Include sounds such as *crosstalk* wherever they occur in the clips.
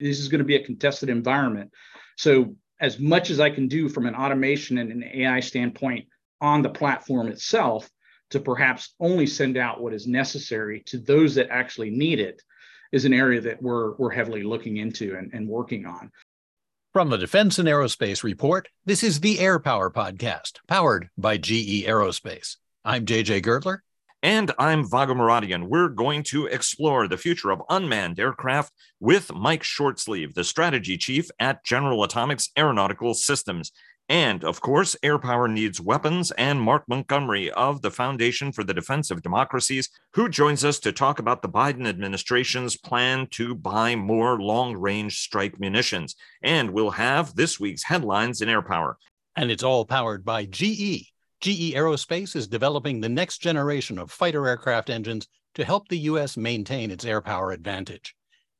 This is going to be a contested environment. So, as much as I can do from an automation and an AI standpoint on the platform itself, to perhaps only send out what is necessary to those that actually need it is an area that we're, we're heavily looking into and, and working on. From the Defense and Aerospace Report, this is the Air Power Podcast, powered by GE Aerospace. I'm JJ Gertler. And I'm Vago Muradian. We're going to explore the future of unmanned aircraft with Mike Shortsleeve, the strategy chief at General Atomics Aeronautical Systems. And of course, air power needs weapons, and Mark Montgomery of the Foundation for the Defense of Democracies, who joins us to talk about the Biden administration's plan to buy more long range strike munitions. And we'll have this week's headlines in air power. And it's all powered by GE. GE Aerospace is developing the next generation of fighter aircraft engines to help the U.S. maintain its air power advantage.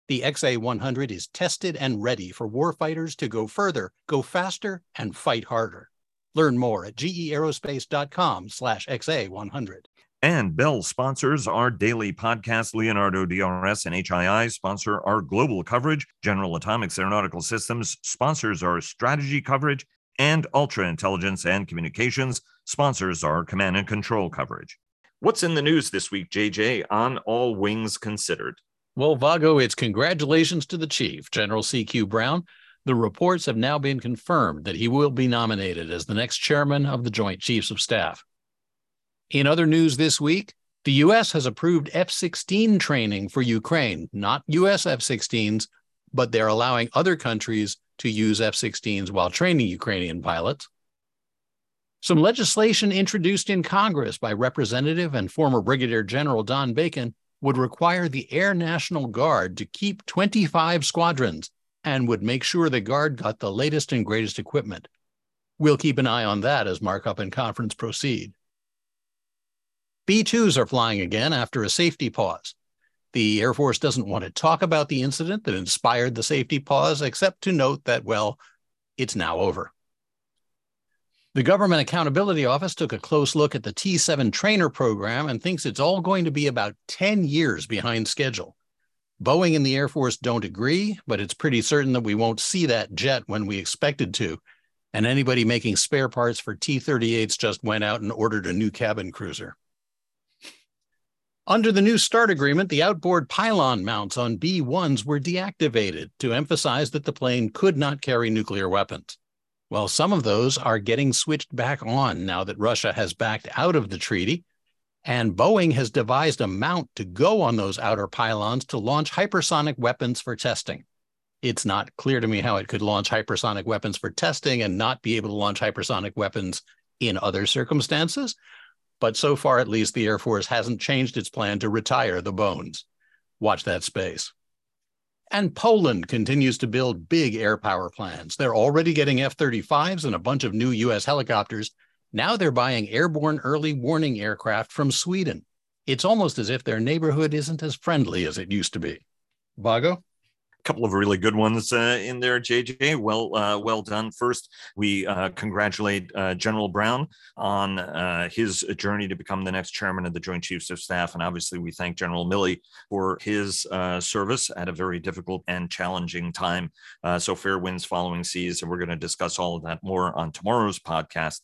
The XA 100 is tested and ready for warfighters to go further, go faster, and fight harder. Learn more at geaerospace.com slash XA 100. And Bell sponsors our daily podcast. Leonardo DRS and HII sponsor our global coverage. General Atomics Aeronautical Systems sponsors our strategy coverage and Ultra Intelligence and Communications sponsors our command and control coverage. What's in the news this week, JJ, on All Wings Considered? Well, Vago, it's congratulations to the chief, General C.Q. Brown. The reports have now been confirmed that he will be nominated as the next chairman of the Joint Chiefs of Staff. In other news this week, the U.S. has approved F 16 training for Ukraine, not U.S. F 16s, but they're allowing other countries to use F 16s while training Ukrainian pilots. Some legislation introduced in Congress by Representative and former Brigadier General Don Bacon would require the Air National Guard to keep 25 squadrons and would make sure the Guard got the latest and greatest equipment. We'll keep an eye on that as markup and conference proceed. B 2s are flying again after a safety pause. The Air Force doesn't want to talk about the incident that inspired the safety pause, except to note that, well, it's now over. The Government Accountability Office took a close look at the T 7 trainer program and thinks it's all going to be about 10 years behind schedule. Boeing and the Air Force don't agree, but it's pretty certain that we won't see that jet when we expected to. And anybody making spare parts for T 38s just went out and ordered a new cabin cruiser. Under the new START agreement, the outboard pylon mounts on B 1s were deactivated to emphasize that the plane could not carry nuclear weapons. Well, some of those are getting switched back on now that Russia has backed out of the treaty. And Boeing has devised a mount to go on those outer pylons to launch hypersonic weapons for testing. It's not clear to me how it could launch hypersonic weapons for testing and not be able to launch hypersonic weapons in other circumstances. But so far, at least, the Air Force hasn't changed its plan to retire the bones. Watch that space. And Poland continues to build big air power plans. They're already getting F 35s and a bunch of new US helicopters. Now they're buying airborne early warning aircraft from Sweden. It's almost as if their neighborhood isn't as friendly as it used to be. Vago? Couple of really good ones uh, in there, JJ. Well, uh, well done. First, we uh, congratulate uh, General Brown on uh, his journey to become the next chairman of the Joint Chiefs of Staff, and obviously, we thank General Milley for his uh, service at a very difficult and challenging time. so, fair winds following seas, and we're going to discuss all of that more on tomorrow's podcast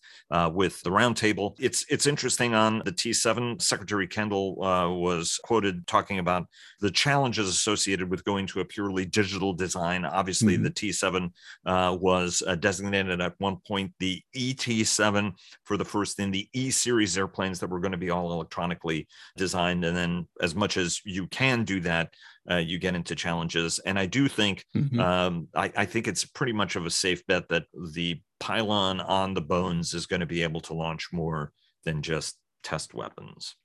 with the roundtable. It's it's interesting on the T7. Secretary Kendall was quoted talking about the challenges associated with going to a purely digital design. Obviously, mm-hmm. the T7 uh, was uh, designated at one point the ET7 for the first in the E series airplanes that were going to be all electronically designed. And then, as much as you can do that, uh, you get into challenges. And I do think mm-hmm. um, I, I think it's pretty much of a safe bet that the pylon on the bones is going to be able to launch more than just test weapons.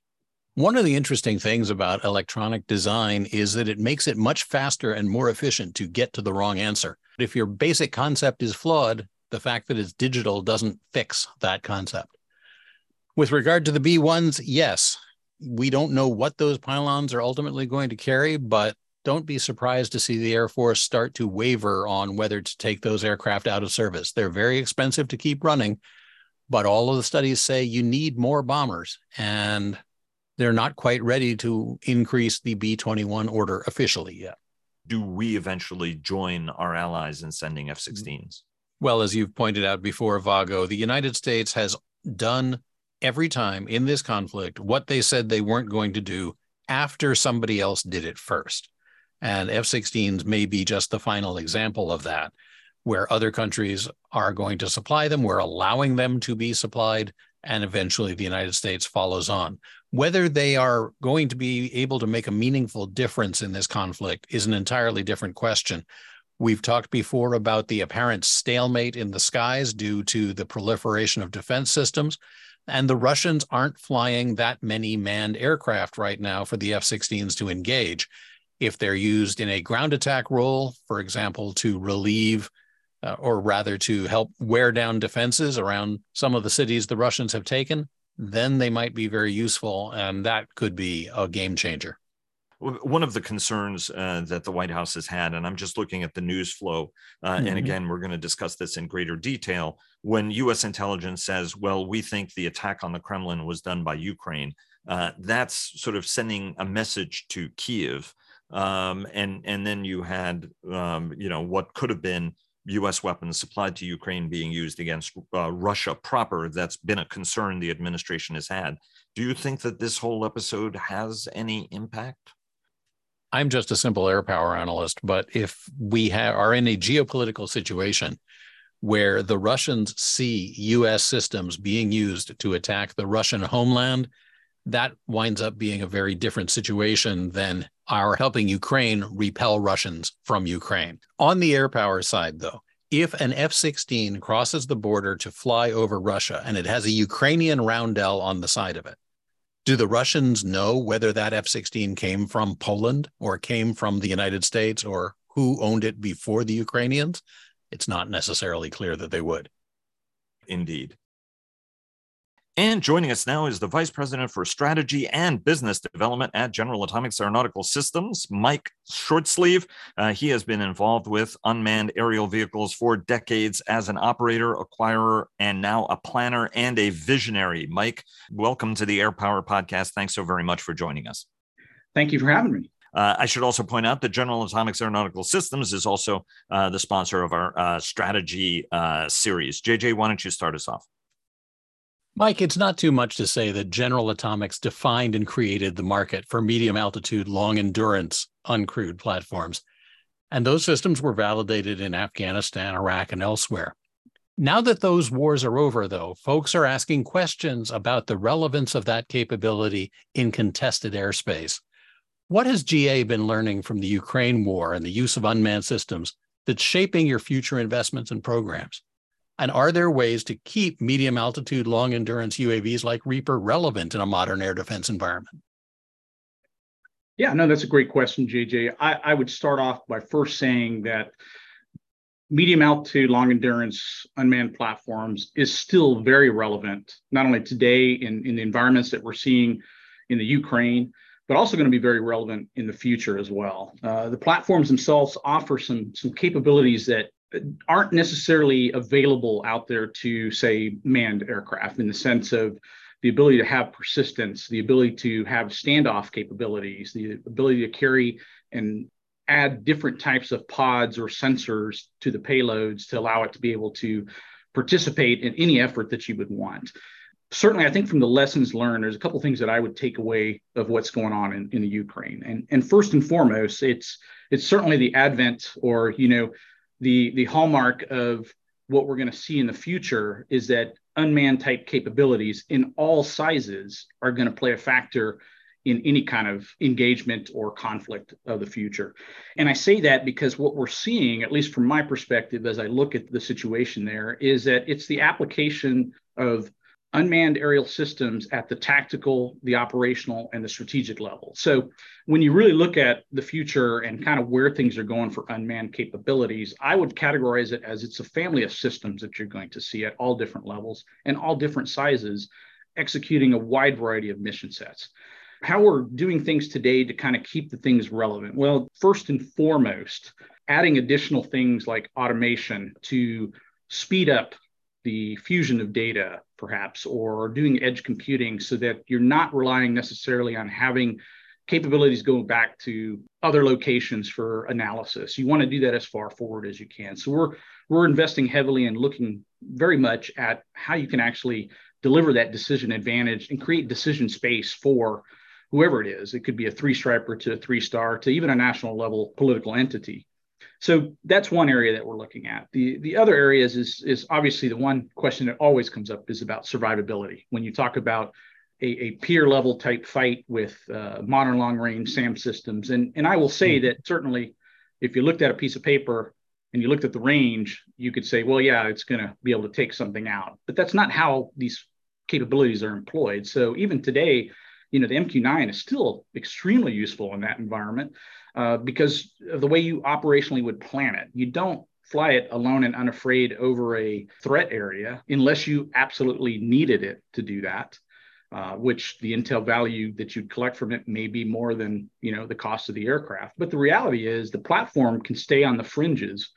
One of the interesting things about electronic design is that it makes it much faster and more efficient to get to the wrong answer. If your basic concept is flawed, the fact that it's digital doesn't fix that concept. With regard to the B1s, yes, we don't know what those pylons are ultimately going to carry, but don't be surprised to see the Air Force start to waver on whether to take those aircraft out of service. They're very expensive to keep running, but all of the studies say you need more bombers. And they're not quite ready to increase the B 21 order officially yet. do we eventually join our allies in sending F 16s? Mm-hmm. Well, as you've pointed out before, Vago, the United States has done every time in this conflict what they said they weren't going to do after somebody else did it first. And F 16s may be just the final example of that, where other countries are going to supply them, we're allowing them to be supplied, and eventually the United States follows on. Whether they are going to be able to make a meaningful difference in this conflict is an entirely different question. We've talked before about the apparent stalemate in the skies due to the proliferation of defense systems. And the Russians aren't flying that many manned aircraft right now for the F 16s to engage. If they're used in a ground attack role, for example, to relieve uh, or rather to help wear down defenses around some of the cities the Russians have taken, then they might be very useful. And that could be a game changer. One of the concerns uh, that the White House has had, and I'm just looking at the news flow, uh, mm-hmm. and again, we're going to discuss this in greater detail. When US intelligence says, well, we think the attack on the Kremlin was done by Ukraine, uh, that's sort of sending a message to Kiev. Um, and, and then you had, um, you know, what could have been U.S. weapons supplied to Ukraine being used against uh, Russia proper. That's been a concern the administration has had. Do you think that this whole episode has any impact? I'm just a simple air power analyst, but if we ha- are in a geopolitical situation where the Russians see U.S. systems being used to attack the Russian homeland, that winds up being a very different situation than our helping Ukraine repel Russians from Ukraine. On the air power side, though, if an F 16 crosses the border to fly over Russia and it has a Ukrainian roundel on the side of it, do the Russians know whether that F 16 came from Poland or came from the United States or who owned it before the Ukrainians? It's not necessarily clear that they would. Indeed. And joining us now is the Vice President for Strategy and Business Development at General Atomics Aeronautical Systems, Mike Shortsleeve. Uh, he has been involved with unmanned aerial vehicles for decades as an operator, acquirer, and now a planner and a visionary. Mike, welcome to the Air Power Podcast. Thanks so very much for joining us. Thank you for having me. Uh, I should also point out that General Atomics Aeronautical Systems is also uh, the sponsor of our uh, strategy uh, series. JJ, why don't you start us off? Mike, it's not too much to say that General Atomics defined and created the market for medium altitude, long endurance, uncrewed platforms. And those systems were validated in Afghanistan, Iraq, and elsewhere. Now that those wars are over, though, folks are asking questions about the relevance of that capability in contested airspace. What has GA been learning from the Ukraine war and the use of unmanned systems that's shaping your future investments and programs? And are there ways to keep medium altitude, long endurance UAVs like Reaper relevant in a modern air defense environment? Yeah, no, that's a great question, JJ. I, I would start off by first saying that medium altitude, long endurance unmanned platforms is still very relevant, not only today in, in the environments that we're seeing in the Ukraine, but also going to be very relevant in the future as well. Uh, the platforms themselves offer some, some capabilities that aren't necessarily available out there to say manned aircraft in the sense of the ability to have persistence, the ability to have standoff capabilities, the ability to carry and add different types of pods or sensors to the payloads to allow it to be able to participate in any effort that you would want. Certainly, I think from the lessons learned, there's a couple things that I would take away of what's going on in, in the Ukraine. And, and first and foremost, it's it's certainly the advent or you know the the hallmark of what we're going to see in the future is that unmanned type capabilities in all sizes are going to play a factor in any kind of engagement or conflict of the future. And I say that because what we're seeing, at least from my perspective, as I look at the situation there, is that it's the application of unmanned aerial systems at the tactical, the operational, and the strategic level. So when you really look at the future and kind of where things are going for unmanned capabilities, I would categorize it as it's a family of systems that you're going to see at all different levels and all different sizes, executing a wide variety of mission sets. How we're doing things today to kind of keep the things relevant. Well, first and foremost, adding additional things like automation to speed up the fusion of data, perhaps, or doing edge computing so that you're not relying necessarily on having capabilities going back to other locations for analysis. You want to do that as far forward as you can. So we're we're investing heavily and looking very much at how you can actually deliver that decision advantage and create decision space for whoever it is. It could be a three striper to a three star to even a national level political entity. So that's one area that we're looking at. The the other areas is is obviously the one question that always comes up is about survivability. When you talk about a, a peer level type fight with uh, modern long range SAM systems, and and I will say mm-hmm. that certainly, if you looked at a piece of paper and you looked at the range, you could say, well, yeah, it's going to be able to take something out. But that's not how these capabilities are employed. So even today, you know, the MQ9 is still extremely useful in that environment uh, because of the way you operationally would plan it. You don't fly it alone and unafraid over a threat area unless you absolutely needed it to do that. Uh, which the intel value that you'd collect from it may be more than you know the cost of the aircraft. But the reality is the platform can stay on the fringes,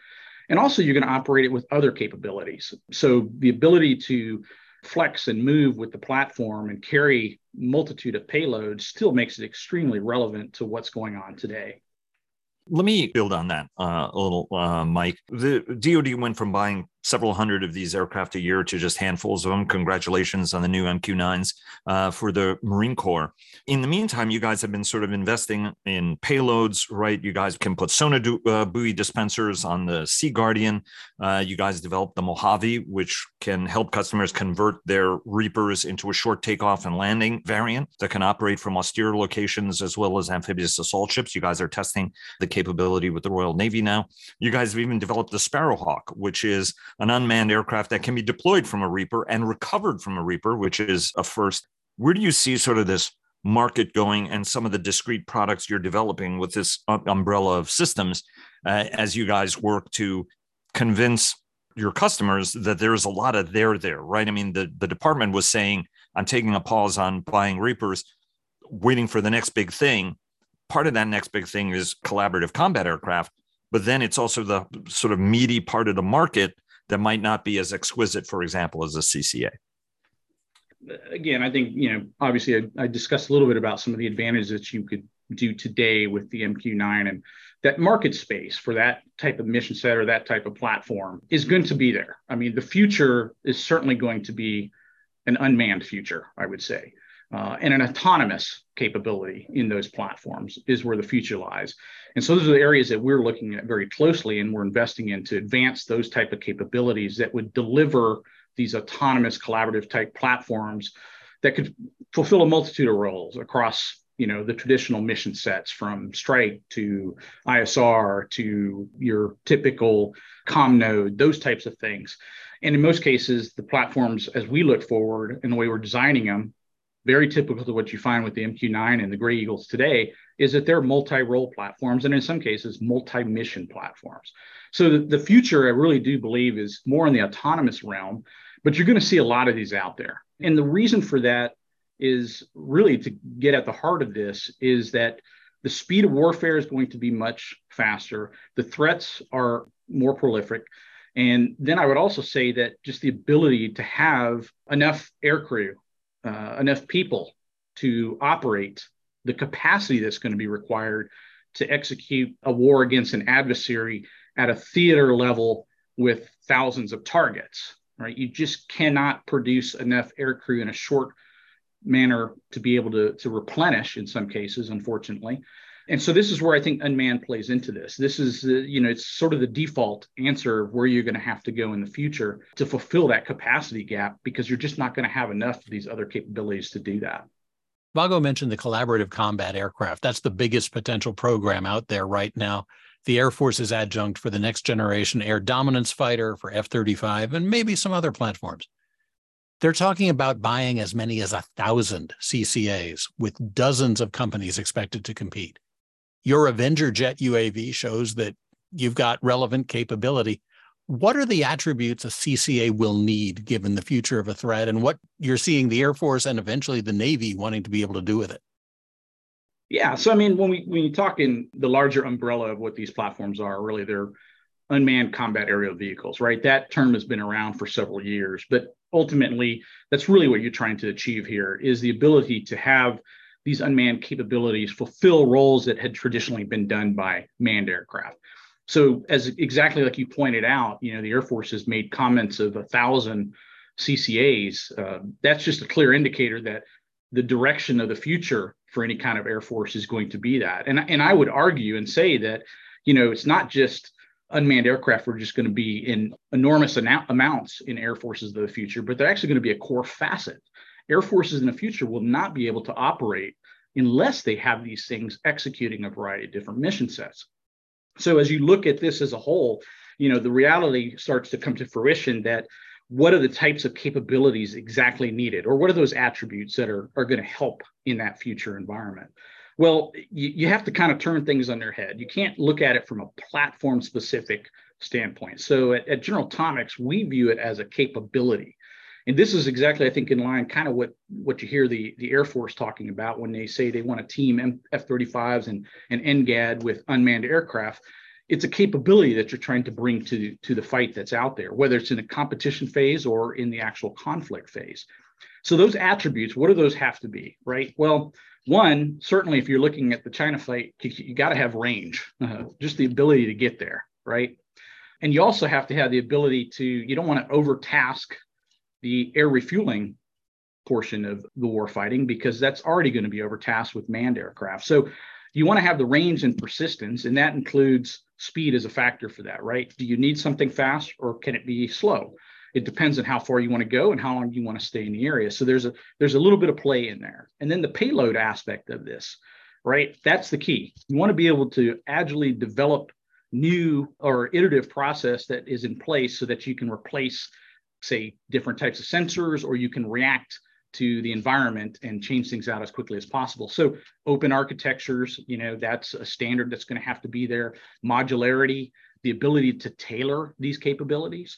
and also you're going to operate it with other capabilities. So the ability to flex and move with the platform and carry multitude of payloads still makes it extremely relevant to what's going on today. Let me build on that uh, a little, uh, Mike. The DoD went from buying several hundred of these aircraft a year to just handfuls of them. Congratulations on the new MQ9s uh, for the Marine Corps. In the meantime, you guys have been sort of investing in payloads, right? You guys can put sonar uh, buoy dispensers on the Sea Guardian. Uh, you guys developed the Mojave, which can help customers convert their Reapers into a short takeoff and landing variant that can operate from austere locations as well as amphibious assault ships. You guys are testing the capability with the Royal Navy now. You guys have even developed the Sparrowhawk, which is an unmanned aircraft that can be deployed from a Reaper and recovered from a Reaper, which is a first. Where do you see sort of this market going and some of the discrete products you're developing with this umbrella of systems uh, as you guys work to convince your customers that there's a lot of there there, right? I mean, the, the department was saying, I'm taking a pause on buying Reapers, waiting for the next big thing. Part of that next big thing is collaborative combat aircraft, but then it's also the sort of meaty part of the market that might not be as exquisite, for example, as a CCA? Again, I think, you know, obviously I, I discussed a little bit about some of the advantages that you could do today with the MQ9 and that market space for that type of mission set or that type of platform is going to be there. I mean, the future is certainly going to be an unmanned future, I would say uh, and an autonomous capability in those platforms is where the future lies. And so those are the areas that we're looking at very closely and we're investing in to advance those type of capabilities that would deliver these autonomous collaborative type platforms that could fulfill a multitude of roles across you know the traditional mission sets from strike to isr to your typical com node those types of things and in most cases the platforms as we look forward and the way we're designing them very typical to what you find with the MQ9 and the Gray Eagles today is that they're multi-role platforms and in some cases multi-mission platforms. So the, the future, I really do believe, is more in the autonomous realm, but you're going to see a lot of these out there. And the reason for that is really to get at the heart of this is that the speed of warfare is going to be much faster. The threats are more prolific. And then I would also say that just the ability to have enough aircrew uh, enough people to operate the capacity that's going to be required to execute a war against an adversary at a theater level with thousands of targets right? You just cannot produce enough aircrew in a short manner to be able to, to replenish in some cases unfortunately and so this is where I think unmanned plays into this. This is, uh, you know, it's sort of the default answer of where you're going to have to go in the future to fulfill that capacity gap because you're just not going to have enough of these other capabilities to do that. Vago mentioned the collaborative combat aircraft. That's the biggest potential program out there right now. The Air Force's adjunct for the next generation air dominance fighter for F 35 and maybe some other platforms. They're talking about buying as many as a thousand CCAs with dozens of companies expected to compete your Avenger jet UAV shows that you've got relevant capability. What are the attributes a CCA will need given the future of a threat and what you're seeing the Air Force and eventually the Navy wanting to be able to do with it? Yeah, so I mean, when we when you talk in the larger umbrella of what these platforms are, really they're unmanned combat aerial vehicles, right? That term has been around for several years, but ultimately, that's really what you're trying to achieve here is the ability to have these unmanned capabilities fulfill roles that had traditionally been done by manned aircraft. So, as exactly like you pointed out, you know, the Air Force has made comments of a thousand CCAs. Uh, that's just a clear indicator that the direction of the future for any kind of Air Force is going to be that. And, and I would argue and say that, you know, it's not just unmanned aircraft are just going to be in enormous amounts in air forces of the future, but they're actually going to be a core facet. Air forces in the future will not be able to operate unless they have these things executing a variety of different mission sets. So as you look at this as a whole, you know, the reality starts to come to fruition that what are the types of capabilities exactly needed, or what are those attributes that are, are going to help in that future environment? Well, you, you have to kind of turn things on their head. You can't look at it from a platform specific standpoint. So at, at General Atomics, we view it as a capability. And this is exactly, I think, in line kind of what, what you hear the, the Air Force talking about when they say they want to team F 35s and, and NGAD with unmanned aircraft. It's a capability that you're trying to bring to, to the fight that's out there, whether it's in a competition phase or in the actual conflict phase. So, those attributes, what do those have to be, right? Well, one, certainly if you're looking at the China fight, you, you got to have range, uh, just the ability to get there, right? And you also have to have the ability to, you don't want to overtask the air refueling portion of the war fighting because that's already going to be overtasked with manned aircraft. So you want to have the range and persistence, and that includes speed as a factor for that, right? Do you need something fast or can it be slow? it depends on how far you want to go and how long you want to stay in the area. So there's a there's a little bit of play in there. And then the payload aspect of this, right? That's the key. You want to be able to agilely develop new or iterative process that is in place so that you can replace say different types of sensors or you can react to the environment and change things out as quickly as possible. So open architectures, you know, that's a standard that's going to have to be there. Modularity, the ability to tailor these capabilities.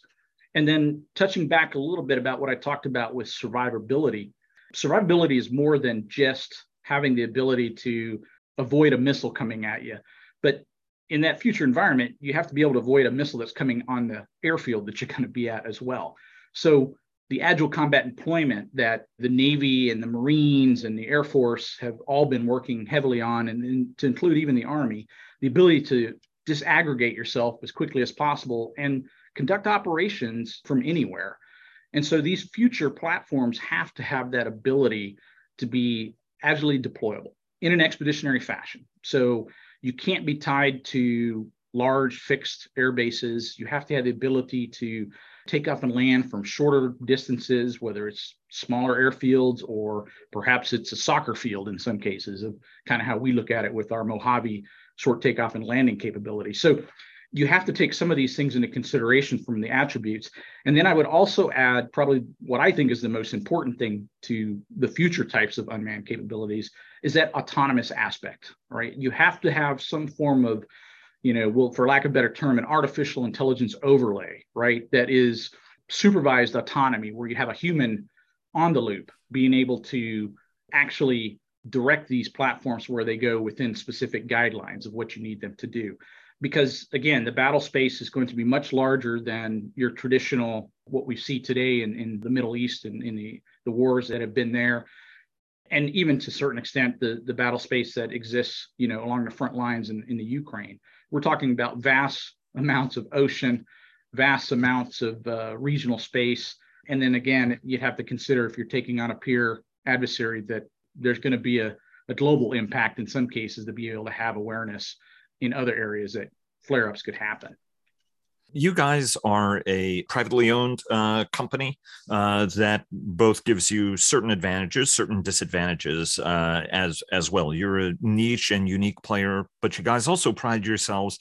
And then touching back a little bit about what I talked about with survivability. Survivability is more than just having the ability to avoid a missile coming at you. But in that future environment, you have to be able to avoid a missile that's coming on the airfield that you're going to be at as well. So the agile combat employment that the Navy and the Marines and the Air Force have all been working heavily on, and, and to include even the Army, the ability to disaggregate yourself as quickly as possible and conduct operations from anywhere. And so these future platforms have to have that ability to be agilely deployable in an expeditionary fashion. So you can't be tied to large fixed air bases. You have to have the ability to take off and land from shorter distances, whether it's smaller airfields or perhaps it's a soccer field in some cases, of kind of how we look at it with our Mojave short takeoff and landing capability. So you have to take some of these things into consideration from the attributes. And then I would also add probably what I think is the most important thing to the future types of unmanned capabilities is that autonomous aspect, right? You have to have some form of, you know, well, for lack of a better term, an artificial intelligence overlay, right? That is supervised autonomy where you have a human on the loop being able to actually direct these platforms where they go within specific guidelines of what you need them to do because again, the battle space is going to be much larger than your traditional what we see today in, in the Middle East and in the, the wars that have been there. And even to a certain extent, the, the battle space that exists, you know, along the front lines in, in the Ukraine. We're talking about vast amounts of ocean, vast amounts of uh, regional space. And then again, you'd have to consider if you're taking on a peer adversary that there's going to be a, a global impact in some cases to be able to have awareness in other areas that flare ups could happen. You guys are a privately owned uh, company uh, that both gives you certain advantages, certain disadvantages uh, as as well. You're a niche and unique player, but you guys also pride yourselves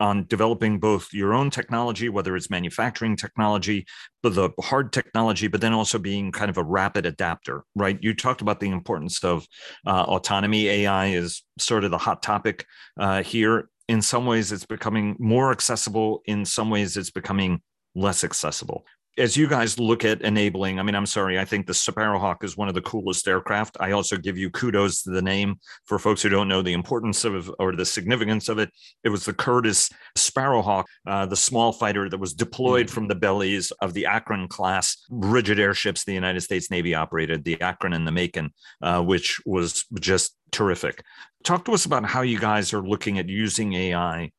on developing both your own technology, whether it's manufacturing technology, but the hard technology, but then also being kind of a rapid adapter, right? You talked about the importance of uh, autonomy. AI is sort of the hot topic uh, here. In some ways, it's becoming more accessible. In some ways, it's becoming less accessible. As you guys look at enabling, I mean, I'm sorry, I think the Sparrowhawk is one of the coolest aircraft. I also give you kudos to the name for folks who don't know the importance of or the significance of it. It was the Curtiss Sparrowhawk, uh, the small fighter that was deployed mm-hmm. from the bellies of the Akron class rigid airships the United States Navy operated, the Akron and the Macon, uh, which was just terrific. Talk to us about how you guys are looking at using AI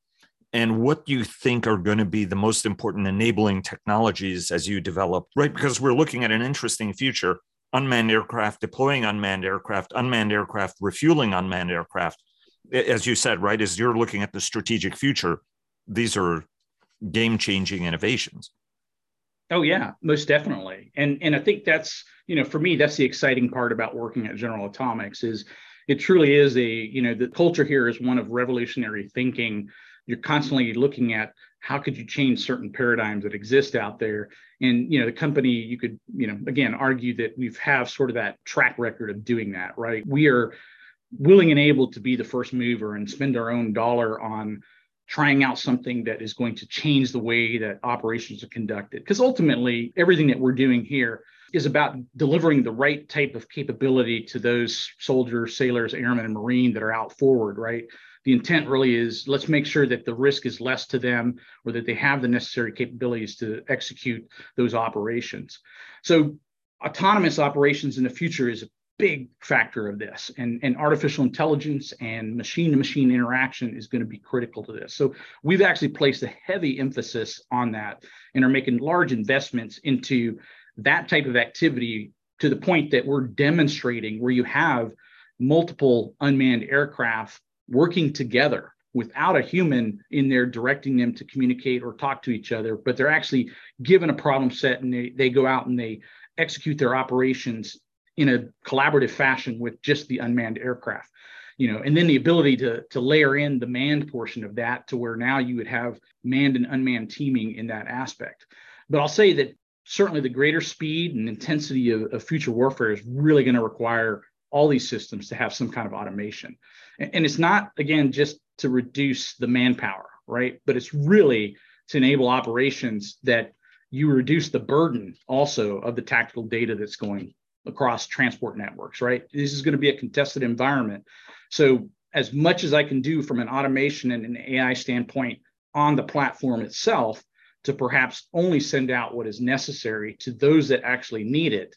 and what do you think are going to be the most important enabling technologies as you develop, right? Because we're looking at an interesting future unmanned aircraft, deploying unmanned aircraft, unmanned aircraft, refueling unmanned aircraft. As you said, right, as you're looking at the strategic future, these are game changing innovations. Oh yeah, most definitely. And and I think that's, you know, for me that's the exciting part about working at General Atomics is it truly is a, you know, the culture here is one of revolutionary thinking you're constantly looking at how could you change certain paradigms that exist out there. And you know the company you could you know again argue that we've have sort of that track record of doing that right? We are willing and able to be the first mover and spend our own dollar on trying out something that is going to change the way that operations are conducted. Because ultimately everything that we're doing here is about delivering the right type of capability to those soldiers sailors airmen and marine that are out forward right the intent really is let's make sure that the risk is less to them or that they have the necessary capabilities to execute those operations. So autonomous operations in the future is a big factor of this and, and artificial intelligence and machine to machine interaction is going to be critical to this so we've actually placed a heavy emphasis on that and are making large investments into that type of activity to the point that we're demonstrating where you have multiple unmanned aircraft working together without a human in there directing them to communicate or talk to each other, but they're actually given a problem set and they, they go out and they execute their operations in a collaborative fashion with just the unmanned aircraft. You know, and then the ability to, to layer in the manned portion of that to where now you would have manned and unmanned teaming in that aspect. But I'll say that certainly the greater speed and intensity of, of future warfare is really going to require all these systems to have some kind of automation. And it's not, again, just to reduce the manpower, right? But it's really to enable operations that you reduce the burden also of the tactical data that's going across transport networks, right? This is going to be a contested environment. So, as much as I can do from an automation and an AI standpoint on the platform itself, to perhaps only send out what is necessary to those that actually need it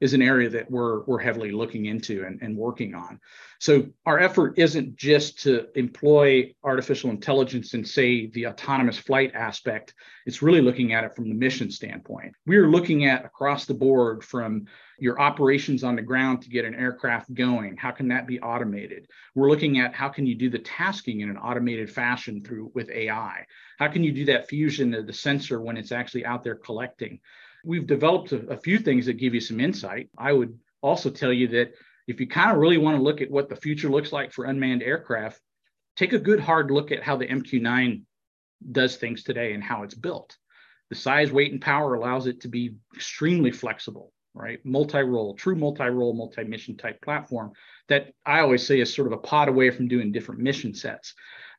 is an area that we're we're heavily looking into and, and working on. So our effort isn't just to employ artificial intelligence and say the autonomous flight aspect. It's really looking at it from the mission standpoint. We're looking at across the board from your operations on the ground to get an aircraft going. How can that be automated? We're looking at how can you do the tasking in an automated fashion through with AI? How can you do that fusion of the sensor when it's actually out there collecting? We've developed a, a few things that give you some insight. I would also tell you that if you kind of really want to look at what the future looks like for unmanned aircraft, take a good hard look at how the MQ9 does things today and how it's built. The size, weight, and power allows it to be extremely flexible, right? Multi-role, true multi-role, multi-mission type platform that I always say is sort of a pod away from doing different mission sets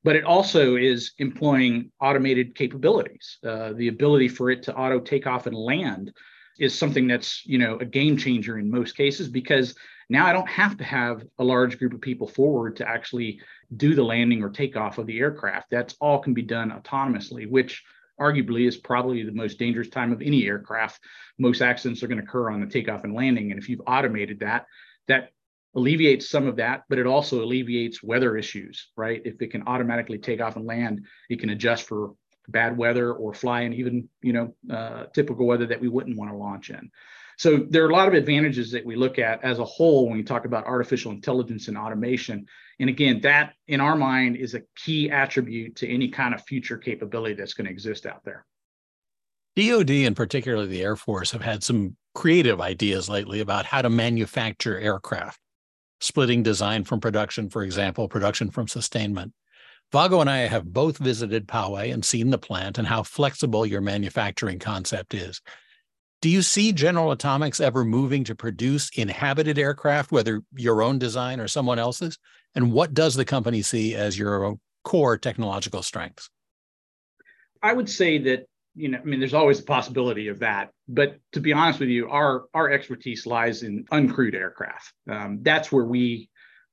but it also is employing automated capabilities. Uh, the ability for it to auto take off and land is something that's you know a game changer in most cases because now I don't have to have a large group of people forward to actually do the landing or takeoff of the aircraft. That's all can be done autonomously, which arguably is probably the most dangerous time of any aircraft. Most accidents are going to occur on the takeoff and landing, and if you've automated that, that alleviates some of that, but it also alleviates weather issues, right? If it can automatically take off and land, it can adjust for bad weather or fly in even, you know, uh, typical weather that we wouldn't want to launch in. So there are a lot of advantages that we look at as a whole when we talk about artificial intelligence and automation. And again, that in our mind is a key attribute to any kind of future capability that's going to exist out there. DoD and particularly the Air Force have had some creative ideas lately about how to manufacture aircraft splitting design from production, for example, production from sustainment. Vago and I have both visited Poway and seen the plant and how flexible your manufacturing concept is. Do you see General Atomics ever moving to produce inhabited aircraft, whether your own design or someone else's? And what does the company see as your core technological strengths? I would say that you know, I mean, there's always a possibility of that. But to be honest with you, our our expertise lies in uncrewed aircraft. Um, that's where we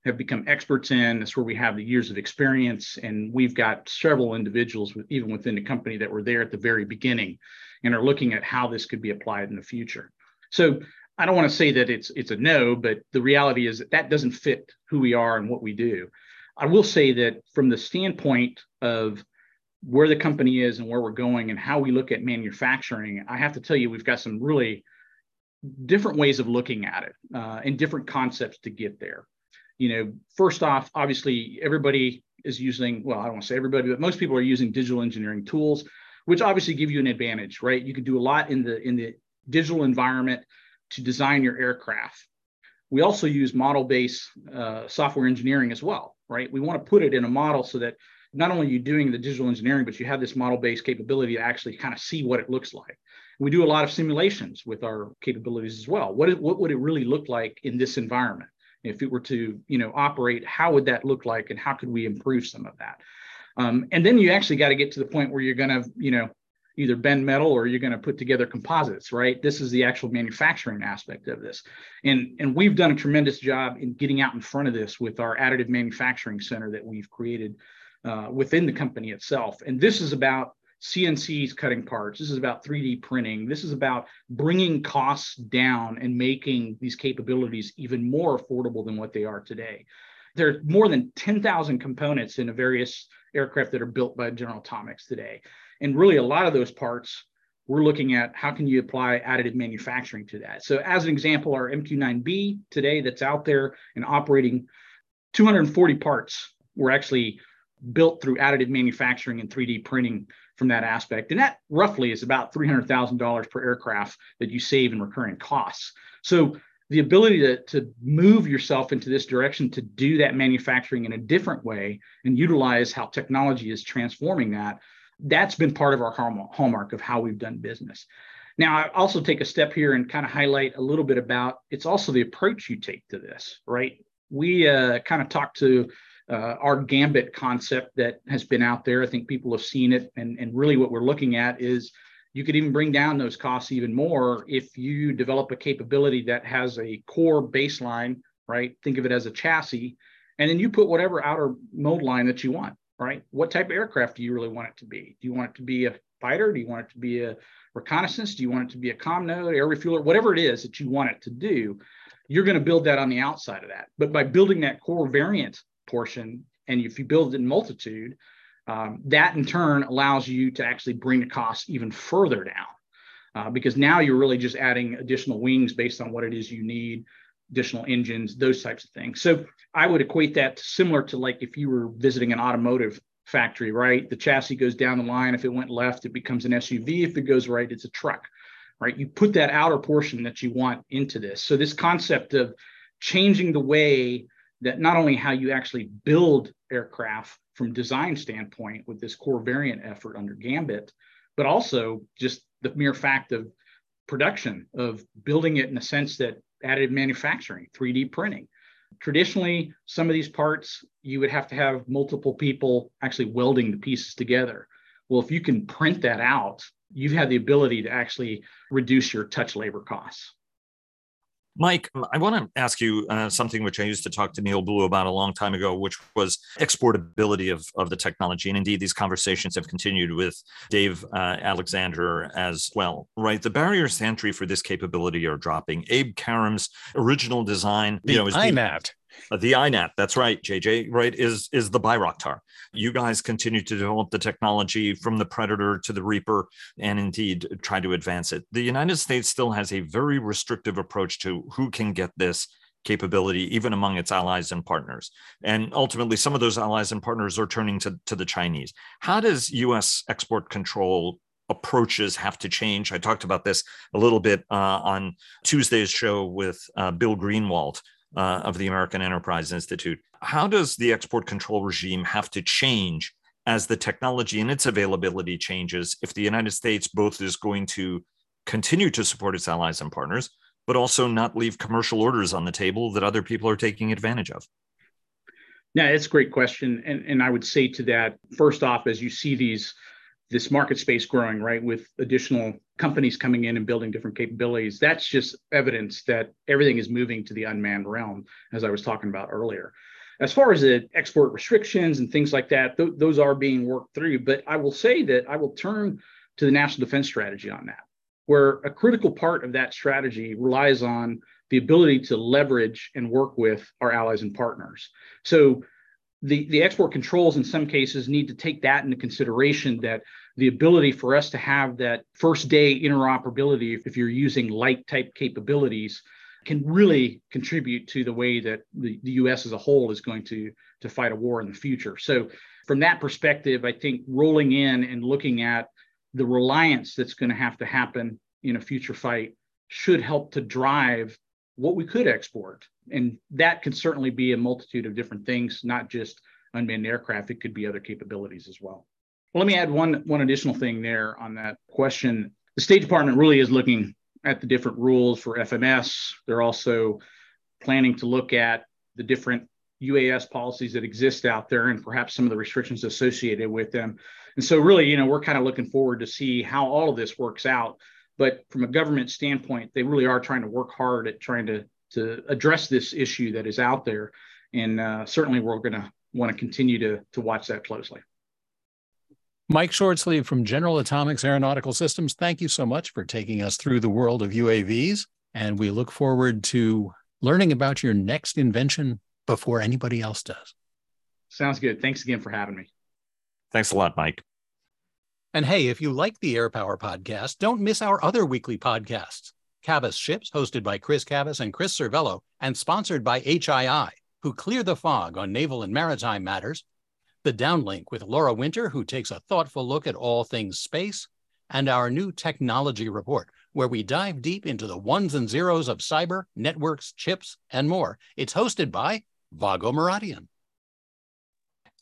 have become experts in. That's where we have the years of experience, and we've got several individuals, with, even within the company, that were there at the very beginning, and are looking at how this could be applied in the future. So I don't want to say that it's it's a no, but the reality is that that doesn't fit who we are and what we do. I will say that from the standpoint of where the company is and where we're going and how we look at manufacturing, I have to tell you, we've got some really different ways of looking at it uh, and different concepts to get there. You know, first off, obviously, everybody is using, well, I don't want to say everybody, but most people are using digital engineering tools, which obviously give you an advantage, right? You can do a lot in the in the digital environment to design your aircraft. We also use model-based uh, software engineering as well, right? We want to put it in a model so that not only are you doing the digital engineering, but you have this model-based capability to actually kind of see what it looks like. We do a lot of simulations with our capabilities as well. What, what would it really look like in this environment? If it were to, you know, operate, how would that look like, and how could we improve some of that? Um, and then you actually got to get to the point where you're going to, you know, either bend metal or you're going to put together composites, right? This is the actual manufacturing aspect of this. And, and we've done a tremendous job in getting out in front of this with our additive manufacturing center that we've created uh, within the company itself. And this is about CNC's cutting parts. This is about 3D printing. This is about bringing costs down and making these capabilities even more affordable than what they are today. There are more than 10,000 components in the various aircraft that are built by General Atomics today. And really, a lot of those parts, we're looking at how can you apply additive manufacturing to that. So, as an example, our MQ9B today that's out there and operating 240 parts were actually built through additive manufacturing and 3D printing from that aspect. And that roughly is about $300,000 per aircraft that you save in recurring costs. So the ability to, to move yourself into this direction to do that manufacturing in a different way and utilize how technology is transforming that, that's been part of our hallmark of how we've done business. Now, I also take a step here and kind of highlight a little bit about it's also the approach you take to this, right? We uh, kind of talked to uh, our Gambit concept that has been out there. I think people have seen it. And, and really, what we're looking at is you could even bring down those costs even more if you develop a capability that has a core baseline, right? Think of it as a chassis. And then you put whatever outer mold line that you want, right? What type of aircraft do you really want it to be? Do you want it to be a fighter? Do you want it to be a reconnaissance? Do you want it to be a com node, air refueler, whatever it is that you want it to do? You're going to build that on the outside of that. But by building that core variant portion, and if you build it in multitude, um, that in turn allows you to actually bring the cost even further down. Uh, because now you're really just adding additional wings based on what it is you need, additional engines, those types of things. So I would equate that to similar to like if you were visiting an automotive factory, right? The chassis goes down the line. If it went left, it becomes an SUV. If it goes right, it's a truck, right? You put that outer portion that you want into this. So this concept of changing the way that not only how you actually build aircraft from design standpoint with this core variant effort under Gambit, but also just the mere fact of production of building it in a sense that additive manufacturing, 3D printing. Traditionally, some of these parts you would have to have multiple people actually welding the pieces together. Well, if you can print that out, you've had the ability to actually reduce your touch labor costs. Mike, I want to ask you uh, something which I used to talk to Neal Blue about a long time ago, which was exportability of, of the technology. And indeed, these conversations have continued with Dave uh, Alexander as well, right? The barriers to entry for this capability are dropping. Abe Karem's original design, the you know, is INAT. Uh, the INAT, that's right, JJ, right, is is the Bayraktar. You guys continue to develop the technology from the Predator to the Reaper and indeed try to advance it. The United States still has a very restrictive approach to who can get this capability, even among its allies and partners. And ultimately, some of those allies and partners are turning to, to the Chinese. How does US export control approaches have to change. I talked about this a little bit uh, on Tuesday's show with uh, Bill Greenwalt uh, of the American Enterprise Institute. How does the export control regime have to change as the technology and its availability changes if the United States both is going to continue to support its allies and partners, but also not leave commercial orders on the table that other people are taking advantage of? Yeah, it's a great question. And, and I would say to that, first off, as you see these this market space growing, right, with additional companies coming in and building different capabilities, that's just evidence that everything is moving to the unmanned realm, as I was talking about earlier. As far as the export restrictions and things like that, th- those are being worked through. But I will say that I will turn to the national defense strategy on that, where a critical part of that strategy relies on the ability to leverage and work with our allies and partners. So the, the export controls in some cases need to take that into consideration that the ability for us to have that first day interoperability if you're using light type capabilities can really contribute to the way that the, the US as a whole is going to, to fight a war in the future. So from that perspective, I think rolling in and looking at the reliance that's going to have to happen in a future fight should help to drive what we could export. And that can certainly be a multitude of different things, not just unmanned aircraft. It could be other capabilities as well. Well let me add one, one additional thing there on that question. The State Department really is looking at the different rules for FMS. They're also planning to look at the different UAS policies that exist out there and perhaps some of the restrictions associated with them. And so, really, you know, we're kind of looking forward to see how all of this works out but from a government standpoint, they really are trying to work hard at trying to, to address this issue that is out there. And uh, certainly we're going to want to continue to, to watch that closely. Mike Shortsleeve from General Atomics Aeronautical Systems, thank you so much for taking us through the world of UAVs. And we look forward to learning about your next invention before anybody else does. Sounds good. Thanks again for having me. Thanks a lot, Mike. And hey, if you like the Air Power podcast, don't miss our other weekly podcasts. Cavas Ships, hosted by Chris Cavas and Chris Servello, and sponsored by HII, who clear the fog on naval and maritime matters. The Downlink with Laura Winter, who takes a thoughtful look at all things space. And our new technology report, where we dive deep into the ones and zeros of cyber, networks, chips, and more. It's hosted by Vago Muradian.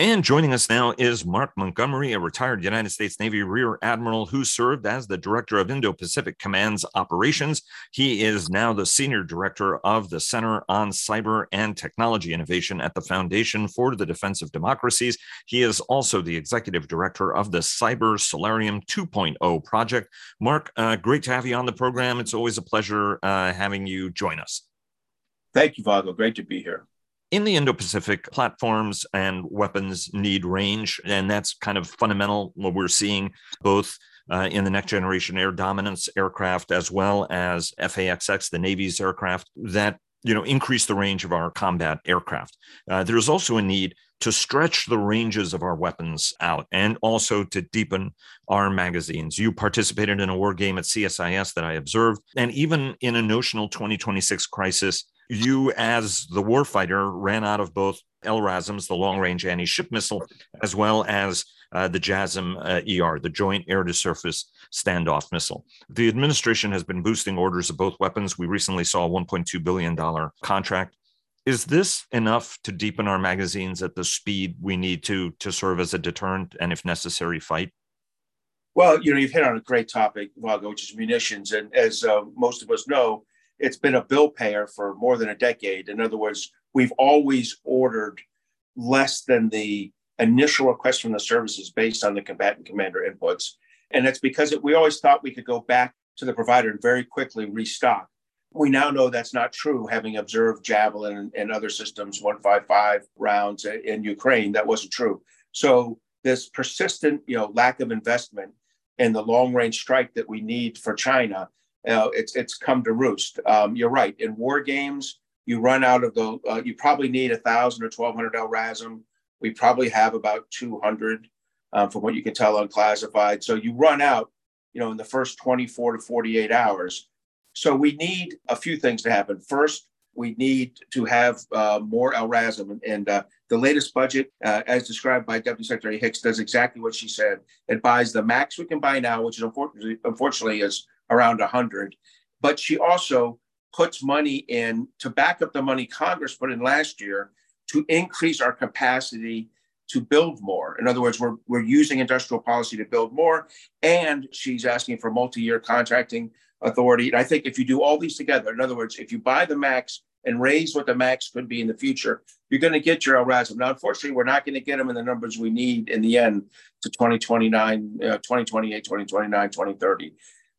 And joining us now is Mark Montgomery, a retired United States Navy Rear Admiral who served as the Director of Indo Pacific Command's Operations. He is now the Senior Director of the Center on Cyber and Technology Innovation at the Foundation for the Defense of Democracies. He is also the Executive Director of the Cyber Solarium 2.0 project. Mark, uh, great to have you on the program. It's always a pleasure uh, having you join us. Thank you, Vago. Great to be here in the Indo-Pacific, platforms and weapons need range, and that's kind of fundamental. What we're seeing both uh, in the next generation air dominance aircraft as well as FAXX, the Navy's aircraft that you know increase the range of our combat aircraft. Uh, there's also a need to stretch the ranges of our weapons out and also to deepen our magazines. You participated in a war game at CSIS that I observed, and even in a notional 2026 crisis, you, as the warfighter, ran out of both LRASMs, the long range anti ship missile, as well as uh, the JASSM uh, ER, the Joint Air to Surface Standoff Missile. The administration has been boosting orders of both weapons. We recently saw a $1.2 billion contract. Is this enough to deepen our magazines at the speed we need to to serve as a deterrent and, if necessary, fight? Well, you know, you've hit on a great topic, Vago, which is munitions. And as uh, most of us know, it's been a bill payer for more than a decade. In other words, we've always ordered less than the initial request from the services based on the combatant commander inputs. And it's because it, we always thought we could go back to the provider and very quickly restock. We now know that's not true, having observed Javelin and, and other systems, 155 rounds in Ukraine, that wasn't true. So this persistent, you know, lack of investment in the long range strike that we need for China it's it's come to roost. Um, you're right. In war games, you run out of the. Uh, you probably need a thousand or twelve hundred LRASM. We probably have about two hundred, um, from what you can tell unclassified. So you run out, you know, in the first twenty four to forty eight hours. So we need a few things to happen. First, we need to have uh, more LRASM. And, and uh, the latest budget, uh, as described by Deputy Secretary Hicks, does exactly what she said. It buys the max we can buy now, which is unfortunately, unfortunately is around 100. But she also puts money in to back up the money Congress put in last year to increase our capacity to build more. In other words, we're, we're using industrial policy to build more, and she's asking for multi year contracting authority. And I think if you do all these together, in other words, if you buy the max and raise what the max could be in the future, you're going to get your LRASM. Now, unfortunately, we're not going to get them in the numbers we need in the end to 2029, uh, 2028, 2029, 2030.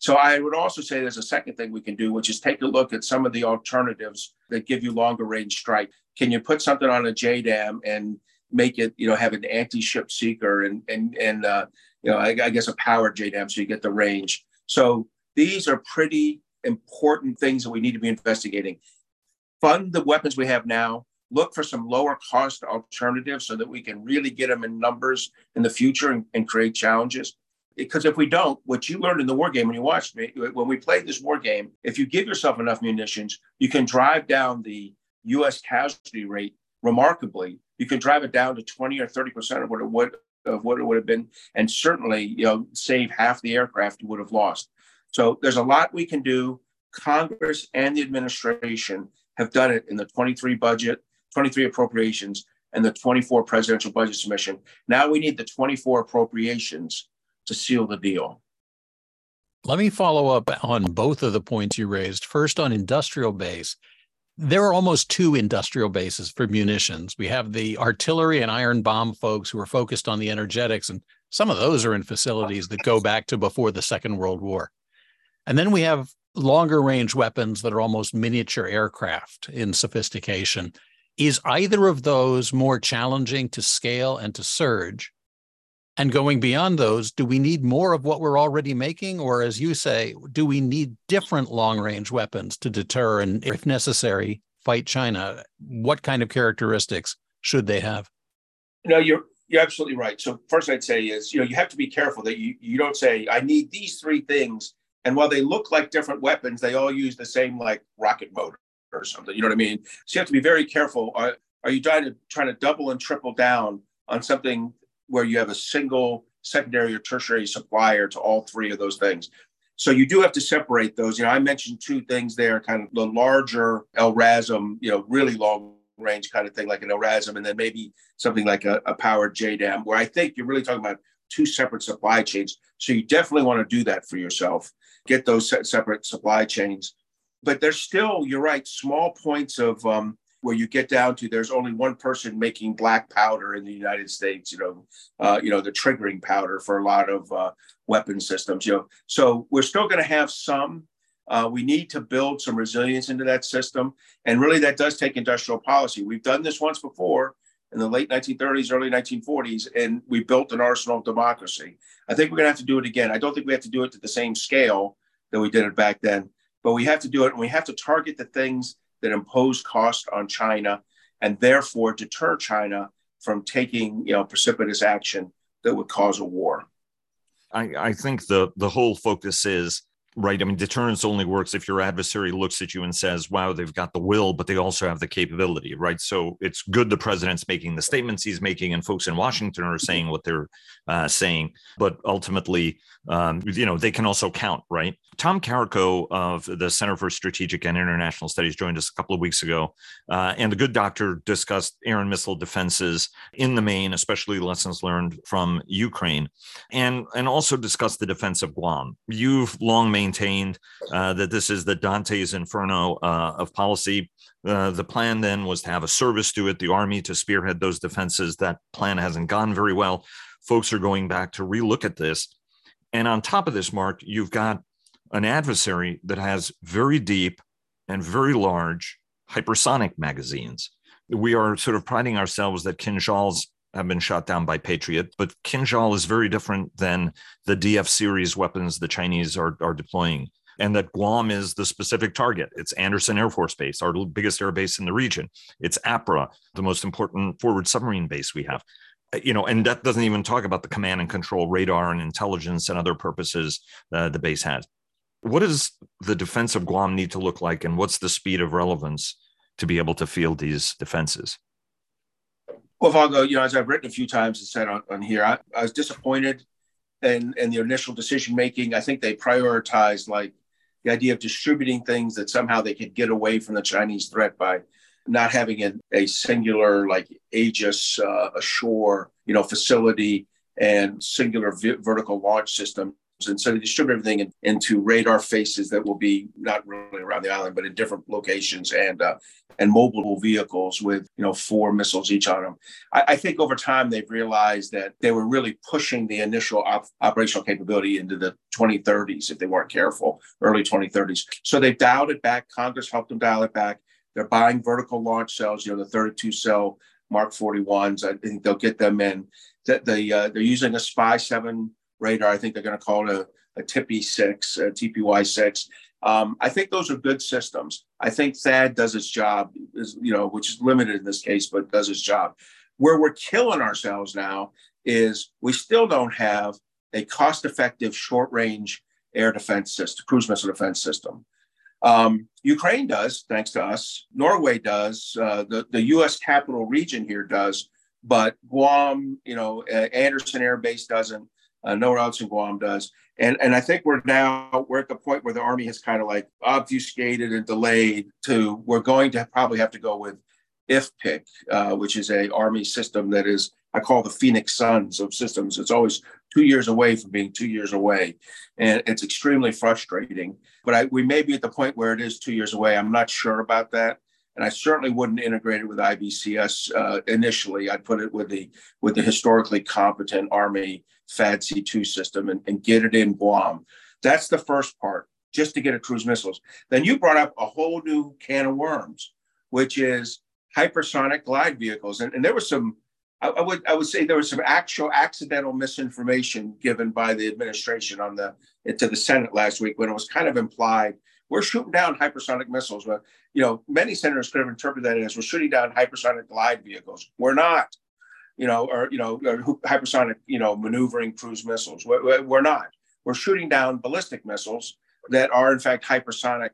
So I would also say there's a second thing we can do, which is take a look at some of the alternatives that give you longer range strike. Can you put something on a JDAM and make it, you know, have an anti-ship seeker and and and uh, you know, I, I guess a powered JDAM so you get the range. So these are pretty important things that we need to be investigating. Fund the weapons we have now. Look for some lower cost alternatives so that we can really get them in numbers in the future and, and create challenges because if we don't, what you learned in the war game when you watched me, when we played this war game, if you give yourself enough munitions, you can drive down the U.S. casualty rate remarkably. You can drive it down to 20 or 30 percent of what it would of what it would have been, and certainly you know save half the aircraft you would have lost. So there's a lot we can do. Congress and the administration have done it in the 23 budget, 23 appropriations, and the 24 presidential budget submission. Now we need the 24 appropriations to seal the deal. Let me follow up on both of the points you raised. First, on industrial base, there are almost two industrial bases for munitions. We have the artillery and iron bomb folks who are focused on the energetics, and some of those are in facilities that go back to before the Second World War. And then we have longer range weapons that are almost miniature aircraft in sophistication. Is either of those more challenging to scale and to surge? And going beyond those, do we need more of what we're already making? Or, as you say, do we need different long range weapons to deter and, if necessary, fight China? What kind of characteristics should they have? No, you're you're absolutely right. So first I'd say is, you know, you have to be careful that you, you don't say, I need these three things. And while they look like different weapons, they all use the same like rocket motor or something. You know what I mean? So you have to be very careful. Are, are you trying to trying to double and triple down on something where you have a single secondary or tertiary supplier to all three of those things. So you do have to separate those. You know, I mentioned two things there, kind of the larger LRASM, you know, really long range kind of thing, like an LRASM, and then maybe something like a, a powered JDAM, where I think you're really talking about two separate supply chains. So you definitely want to do that for yourself. Get those separate supply chains. But there's still, you're right, small points of um, where you get down to there's only one person making black powder in the United States. You know, uh, you know the triggering powder for a lot of uh, weapon systems. You know, so we're still going to have some. Uh, we need to build some resilience into that system, and really that does take industrial policy. We've done this once before in the late 1930s, early 1940s, and we built an arsenal of democracy. I think we're going to have to do it again. I don't think we have to do it to the same scale that we did it back then, but we have to do it, and we have to target the things that impose cost on China and therefore deter China from taking you know precipitous action that would cause a war. I, I think the the whole focus is right. I mean, deterrence only works if your adversary looks at you and says, "Wow, they've got the will, but they also have the capability." Right. So it's good the president's making the statements he's making, and folks in Washington are saying what they're uh, saying. But ultimately, um, you know, they can also count. Right. Tom Karako of the Center for Strategic and International Studies joined us a couple of weeks ago, uh, and the good doctor discussed air and missile defenses in the main, especially lessons learned from Ukraine, and and also discussed the defense of Guam. You've long maintained uh, that this is the Dante's Inferno uh, of policy. Uh, the plan then was to have a service do it, the army to spearhead those defenses. That plan hasn't gone very well. Folks are going back to relook at this. And on top of this, Mark, you've got an adversary that has very deep and very large hypersonic magazines. We are sort of priding ourselves that Kinzhals have been shot down by Patriot, but Kinzhal is very different than the DF series weapons the Chinese are, are deploying. And that Guam is the specific target. It's Andersen Air Force Base, our biggest air base in the region. It's Apra, the most important forward submarine base we have you know, and that doesn't even talk about the command and control radar and intelligence and other purposes uh, the base has what does the defense of Guam need to look like, and what's the speed of relevance to be able to field these defenses? Well, if I'll go, you know, as I've written a few times and said on, on here, I, I, was disappointed in, in the initial decision making. I think they prioritized like the idea of distributing things that somehow they could get away from the Chinese threat by not having a, a singular like Aegis uh, ashore, you know, facility and singular vi- vertical launch system And so they distribute everything in, into radar faces that will be not really around the island, but in different locations and uh, and mobile vehicles with you know four missiles each on them. I, I think over time they've realized that they were really pushing the initial op- operational capability into the 2030s if they weren't careful, early 2030s. So they dialed it back. Congress helped them dial it back. They're buying vertical launch cells, you know, the 32 cell Mark 41s. I think they'll get them in. The, the uh, they're using a SPY-7 radar. I think they're going to call it a, a TIPY 6, a TPY 6. Um, I think those are good systems. I think THAAD does its job, is, you know, which is limited in this case, but does its job. Where we're killing ourselves now is we still don't have a cost-effective short-range air defense system, cruise missile defense system. Um, Ukraine does, thanks to us. Norway does. Uh, the the U.S. capital region here does, but Guam, you know, uh, Andersen Air Base doesn't. Uh, nowhere else in Guam does. And and I think we're now we're at the point where the Army has kind of like obfuscated and delayed to we're going to probably have to go with IFPC, uh, which is a Army system that is I call the Phoenix Suns of systems. It's always two years away from being two years away, and it's extremely frustrating. But I, we may be at the point where it is two years away. I'm not sure about that, and I certainly wouldn't integrate it with IBCS uh, initially. I'd put it with the with the historically competent Army THAAD C2 system and, and get it in Guam. That's the first part, just to get a cruise missiles. Then you brought up a whole new can of worms, which is hypersonic glide vehicles, and, and there was some I, I, would I would say there was some actual accidental misinformation given by the administration on the to the Senate last week when it was kind of implied we're shooting down hypersonic missiles. But you know, many senators could have interpreted that as we're shooting down hypersonic glide vehicles. We're not. You know, or you know, or hypersonic you know maneuvering cruise missiles. We're, we're not. We're shooting down ballistic missiles that are in fact hypersonic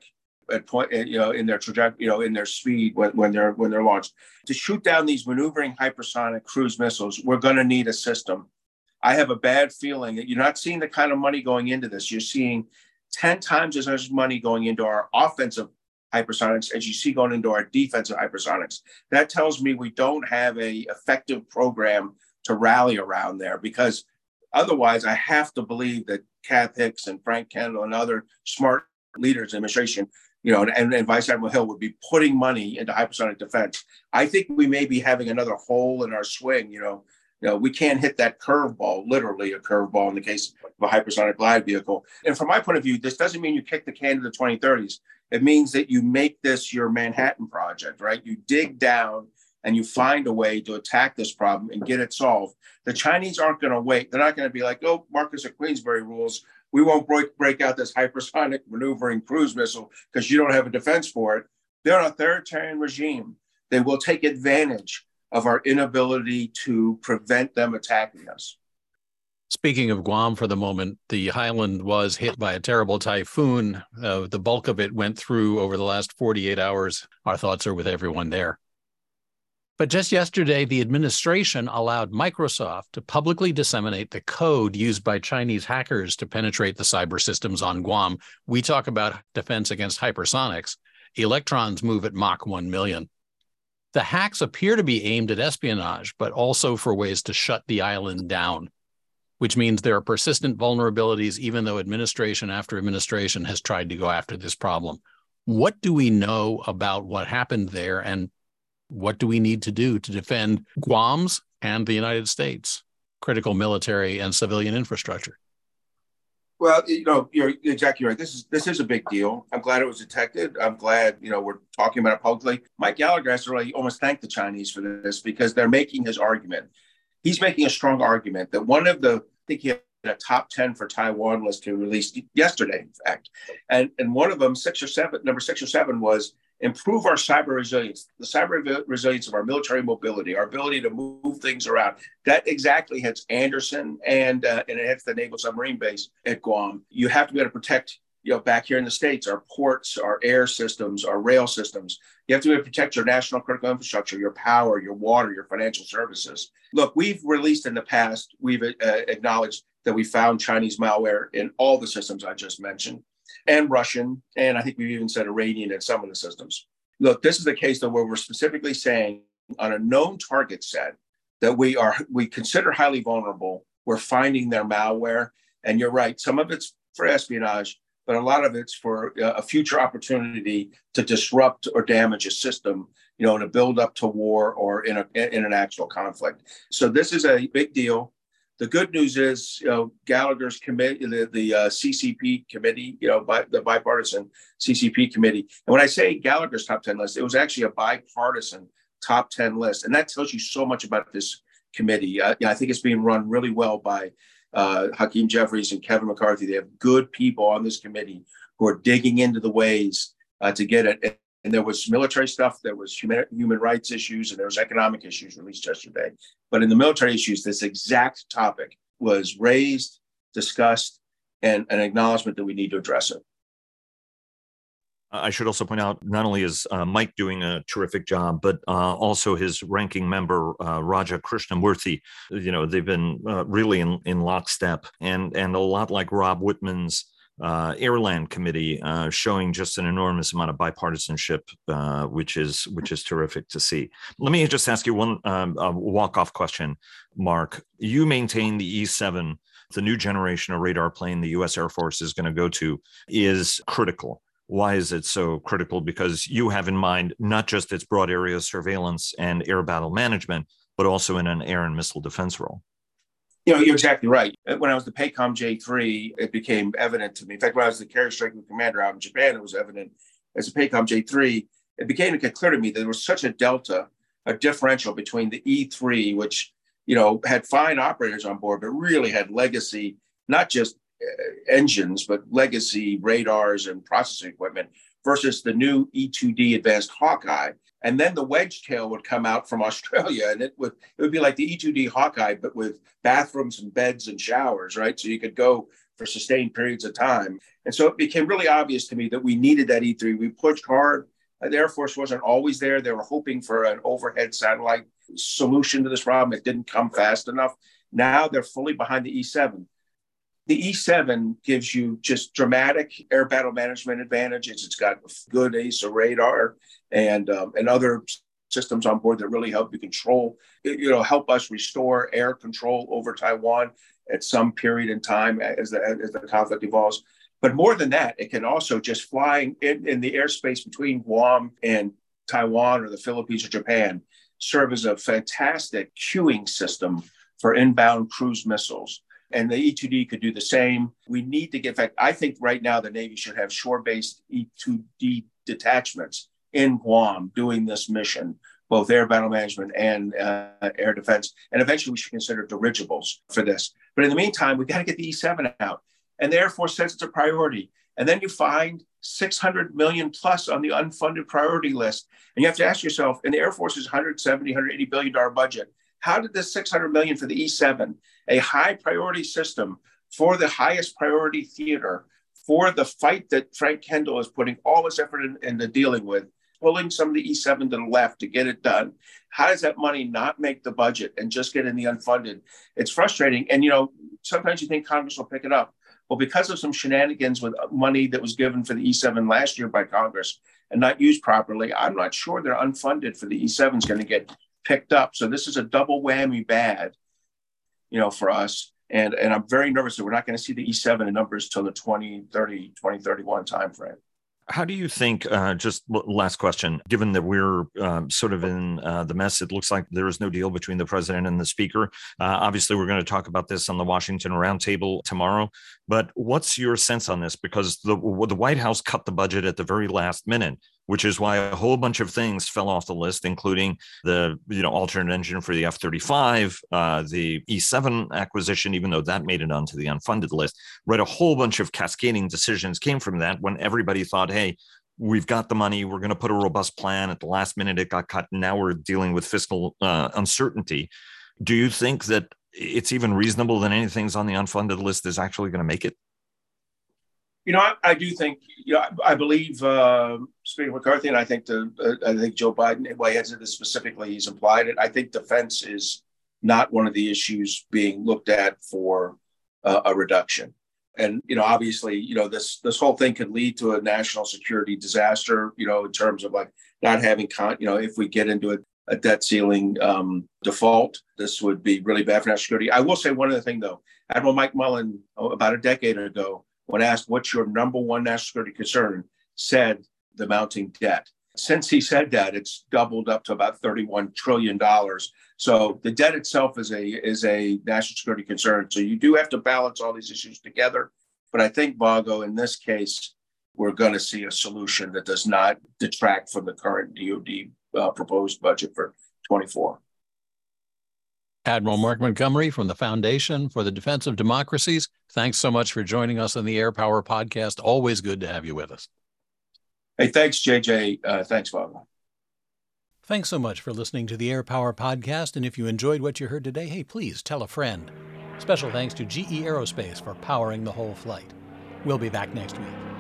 at point, you know, in their trajectory, you know, in their speed when, when they're when they're launched. To shoot down these maneuvering hypersonic cruise missiles, we're going to need a system. I have a bad feeling that you're not seeing the kind of money going into this. You're seeing 10 times as much money going into our offensive hypersonics as you see going into our defensive hypersonics. That tells me we don't have a effective program to rally around there because otherwise I have to believe that Kath Hicks and Frank Kendall and other smart leaders in the administration you know, and, and Vice Admiral Hill would be putting money into hypersonic defense. I think we may be having another hole in our swing. You know, you know, we can't hit that curveball, literally a curveball in the case of a hypersonic glide vehicle. And from my point of view, this doesn't mean you kick the can to the 2030s. It means that you make this your Manhattan project, right? You dig down and you find a way to attack this problem and get it solved. The Chinese aren't going to wait. They're not going to be like, oh, Marquess of Queensberry rules we won't break, break out this hypersonic maneuvering cruise missile because you don't have a defense for it. They're an authoritarian regime. They will take advantage of our inability to prevent them attacking us. Speaking of Guam for the moment, the island was hit by a terrible typhoon. Uh, the bulk of it went through over the last 48 hours. Our thoughts are with everyone there. But just yesterday, the administration allowed Microsoft to publicly disseminate the code used by Chinese hackers to penetrate the cyber systems on Guam. We talk about defense against hypersonics. Electrons move at Mach 1 million. The hacks appear to be aimed at espionage, but also for ways to shut the island down, which means there are persistent vulnerabilities, even though administration after administration has tried to go after this problem. What do we know about what happened there and what do we need to do to defend Guam's and the United States critical military and civilian infrastructure? Well, you know, you're exactly right. This is this is a big deal. I'm glad it was detected. I'm glad, you know, we're talking about it publicly. Mike Gallagher has to really almost thank the Chinese for this because they're making his argument. He's making a strong argument that one of the, I think he had a top 10 for Taiwan list he released yesterday, in fact. And and one of them, six or seven, number six or seven was improve our cyber resilience, the cyber resilience of our military mobility, our ability to move things around. That exactly hits Andersen and uh, and it hits the Naval Submarine Base at Guam. You have to be able to protect, you know, back here in the states, our ports, our air systems, our rail systems. You have to be able to protect your national critical infrastructure, your power, your water, your financial services. Look, we've released in the past, we've uh, acknowledged that we found Chinese malware in all the systems I just mentioned and Russian, and I think we've even said Iranian in some of the systems. Look, this is the case though where we're specifically saying on a known target set that we are we consider highly vulnerable. We're finding their malware. And you're right, some of it's for espionage, but a lot of it's for uh, a future opportunity to disrupt or damage a system, you know, in a build up to war or in, a, in an actual conflict. So this is a big deal. The good news is, you know, Gallagher's committee, the, the uh, CCP committee, you know, by, the bipartisan CCP committee. And when I say Gallagher's top 10 list, it was actually a bipartisan top 10 list. And that tells you so much about this committee. Uh, I think it's being run really well by uh, Hakeem Jeffries and Kevin McCarthy. They have good people on this committee who are digging into the ways uh, to get it. And there was military stuff, there was human, human rights issues, and there was economic issues released yesterday. But in the military issues, this exact topic was raised, discussed, and an acknowledgement that we need to address it. I should also point out not only is uh, Mike doing a terrific job, but uh, also his ranking member uh, Raja Krishnamoorthi. You know they've been uh, really in, in lockstep, and and a lot like Rob Wittman's uh, Airland Committee, uh, showing just an enormous amount of bipartisanship, which is which is terrific to see. Let me just ask you one um, walk off question, Mark. You maintain the E seven the new generation of radar plane the U.S. Air Force is going to go to is critical why is it so critical? Because you have in mind not just its broad area surveillance and air battle management, but also in an air and missile defense role. You know, you're exactly right. When I was the PACOM J3, it became evident to me. In fact, when I was the carrier striking commander out in Japan, it was evident as a PACOM J3, it became clear to me that there was such a delta, a differential between the E3, which, you know, had fine operators on board, but really had legacy, not just uh, engines, but legacy radars and processing equipment versus the new E2D advanced Hawkeye. And then the Wedgetail would come out from *laughs* Australia and it would it would be like the E2D Hawkeye, but with bathrooms and beds and showers, right? So you could go for sustained periods of time. And so it became really obvious to me that we needed that E3. We pushed hard. Uh, the Air Force wasn't always there. They were hoping for an overhead satellite solution to this problem. It didn't come fast enough. Now they're fully behind the E7. The E7 gives you just dramatic air battle management advantages. It's got good AESA radar and um, and other systems on board that really help you control, you know, help us restore air control over Taiwan at some period in time as the as the conflict evolves. But more than that, it can also just flying in, in the airspace between Guam and Taiwan or the Philippines or Japan serve as a fantastic cueing system for inbound cruise missiles and the E2D could do the same. We need to get, in fact, I think right now the Navy should have shore based E2D detachments in Guam doing this mission, both air battle management and uh, air defense. And eventually we should consider dirigibles for this. But in the meantime, we've got to get the E7 out. And the Air Force says it's a priority. And then you find 600 million plus on the unfunded priority list. And you have to ask yourself, in the Air Force's 170, 180 billion dollar budget, how did this 600 million for the E7, a high priority system for the highest priority theater, for the fight that Frank Kendall is putting all his effort in, into dealing with, pulling some of the E7 to the left to get it done. How does that money not make the budget and just get in the unfunded? It's frustrating. And, you know, sometimes you think Congress will pick it up. Well, because of some shenanigans with money that was given for the E7 last year by Congress and not used properly, I'm not sure they're unfunded for the E7 is going to get picked up. So this is a double whammy bad, you know, for us. And, and I'm very nervous that we're not going to see the E7 in numbers till the 2030, 2031 timeframe. How do you think, uh, just last question, given that we're um, sort of in uh, the mess, it looks like there is no deal between the president and the speaker. Uh, obviously, we're going to talk about this on the Washington Roundtable tomorrow. But what's your sense on this? Because the, the White House cut the budget at the very last minute which is why a whole bunch of things fell off the list, including the you know alternate engine for the F-35, uh, the E-7 acquisition, even though that made it onto the unfunded list. Right, a whole bunch of cascading decisions came from that when everybody thought, hey. We've got the money. We're going to put a robust plan. At the last minute, it got cut. Now we're dealing with fiscal uh, uncertainty. Do you think that it's even reasonable that anything's on the unfunded list is actually going to make it? You know, I, I, do think, you know, I, I believe uh, Speaker McCarthy, and I think the, uh, I think Joe Biden, why he has this specifically, he's implied it. I think defense is not one of the issues being looked at for uh, a reduction. And you know, obviously, you know, this this whole thing could lead to a national security disaster. You know, in terms of like not having con, you know, if we get into a, a debt ceiling um, default, this would be really bad for national security. I will say one other thing though. Admiral Mike Mullen, about a decade ago, when asked what's your number one national security concern, said the mounting debt. Since he said that, it's doubled up to about $31 trillion. So the debt itself is a is a national security concern. So you do have to balance all these issues together. But I think Vago, in this case, we're going to see a solution that does not detract from the current DoD uh, proposed budget for 24. Admiral Mark Montgomery from the Foundation for the Defense of Democracies. Thanks so much for joining us on the Air Power Podcast. Always good to have you with us. Hey, thanks, JJ. Uh, thanks, Bob. Thanks so much for listening to the Air Power Podcast. And if you enjoyed what you heard today, hey, please tell a friend. Special thanks to GE Aerospace for powering the whole flight. We'll be back next week.